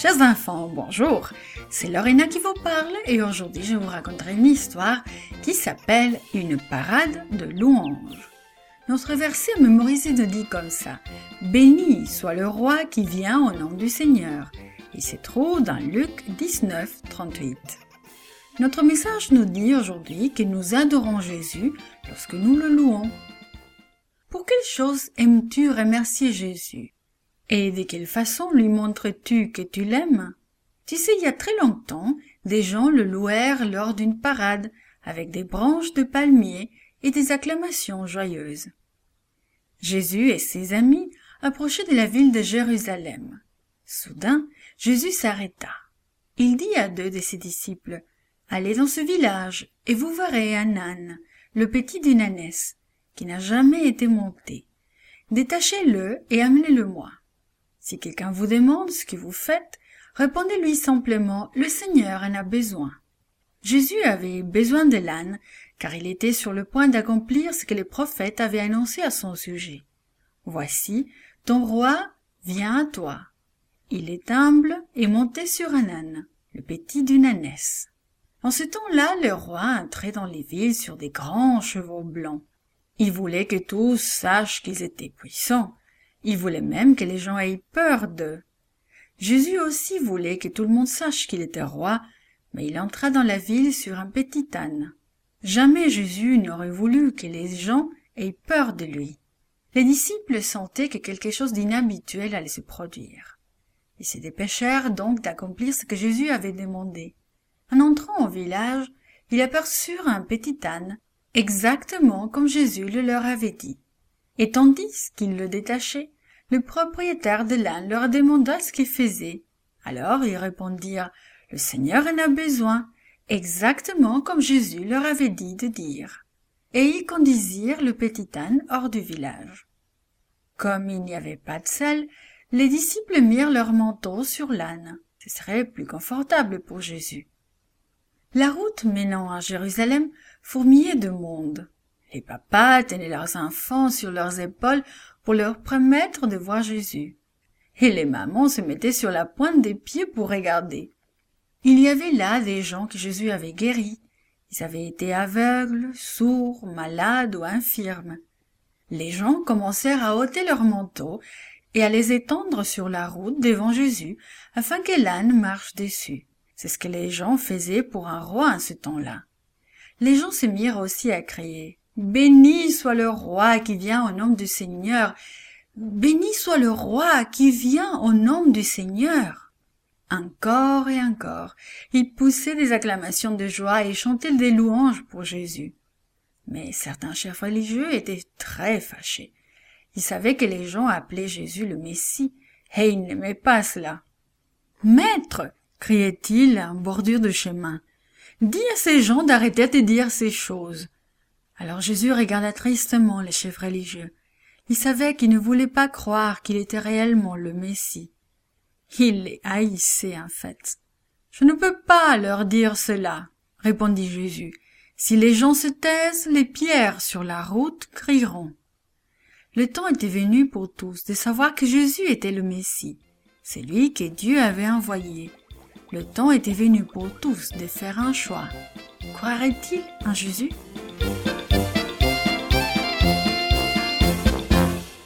Chers enfants, bonjour. C'est Lorena qui vous parle et aujourd'hui je vous raconterai une histoire qui s'appelle Une parade de louanges. Notre verset mémorisé nous dit comme ça Béni soit le roi qui vient au nom du Seigneur. Il se trouve dans Luc 19, 38. Notre message nous dit aujourd'hui que nous adorons Jésus lorsque nous le louons. Pour quelle chose aimes-tu remercier Jésus? Et de quelle façon lui montres-tu que tu l'aimes? Tu sais, il y a très longtemps, des gens le louèrent lors d'une parade, avec des branches de palmiers et des acclamations joyeuses. Jésus et ses amis approchaient de la ville de Jérusalem. Soudain, Jésus s'arrêta. Il dit à deux de ses disciples, Allez dans ce village, et vous verrez un âne, le petit d'une ânesse, qui n'a jamais été monté. Détachez-le et amenez-le-moi. Si quelqu'un vous demande ce que vous faites, répondez-lui simplement Le Seigneur en a besoin. Jésus avait besoin de l'âne, car il était sur le point d'accomplir ce que les prophètes avaient annoncé à son sujet. Voici, ton roi vient à toi. Il est humble et monté sur un âne, le petit d'une ânesse. En ce temps-là, le roi entrait dans les villes sur des grands chevaux blancs. Il voulait que tous sachent qu'ils étaient puissants, il voulait même que les gens aient peur d'eux. Jésus aussi voulait que tout le monde sache qu'il était roi, mais il entra dans la ville sur un petit âne. Jamais Jésus n'aurait voulu que les gens aient peur de lui. Les disciples sentaient que quelque chose d'inhabituel allait se produire. Ils se dépêchèrent donc d'accomplir ce que Jésus avait demandé. En entrant au village, ils aperçurent un petit âne, exactement comme Jésus le leur avait dit et tandis qu'ils le détachaient, le propriétaire de l'âne leur demanda ce qu'il faisait. Alors ils répondirent Le Seigneur en a besoin, exactement comme Jésus leur avait dit de dire. Et ils conduisirent le petit âne hors du village. Comme il n'y avait pas de selle, les disciples mirent leur manteau sur l'âne. Ce serait plus confortable pour Jésus. La route menant à Jérusalem fourmillait de monde. Les papas tenaient leurs enfants sur leurs épaules pour leur permettre de voir Jésus. Et les mamans se mettaient sur la pointe des pieds pour regarder. Il y avait là des gens que Jésus avait guéris. Ils avaient été aveugles, sourds, malades ou infirmes. Les gens commencèrent à ôter leurs manteaux et à les étendre sur la route devant Jésus afin que l'âne marche dessus. C'est ce que les gens faisaient pour un roi en ce temps-là. Les gens se mirent aussi à crier Béni soit le roi qui vient au nom du Seigneur. Béni soit le roi qui vient au nom du Seigneur. Encore et encore, ils poussaient des acclamations de joie et chantaient des louanges pour Jésus. Mais certains chefs religieux étaient très fâchés. Ils savaient que les gens appelaient Jésus le Messie, et ils n'aimaient pas cela. Maître, criait-il en bordure de chemin, dis à ces gens d'arrêter de dire ces choses. Alors Jésus regarda tristement les chefs religieux. Il savait qu'ils ne voulaient pas croire qu'il était réellement le Messie. Il les haïssait en fait. Je ne peux pas leur dire cela, répondit Jésus. Si les gens se taisent, les pierres sur la route crieront. Le temps était venu pour tous de savoir que Jésus était le Messie, celui que Dieu avait envoyé. Le temps était venu pour tous de faire un choix. Croirait-il en Jésus?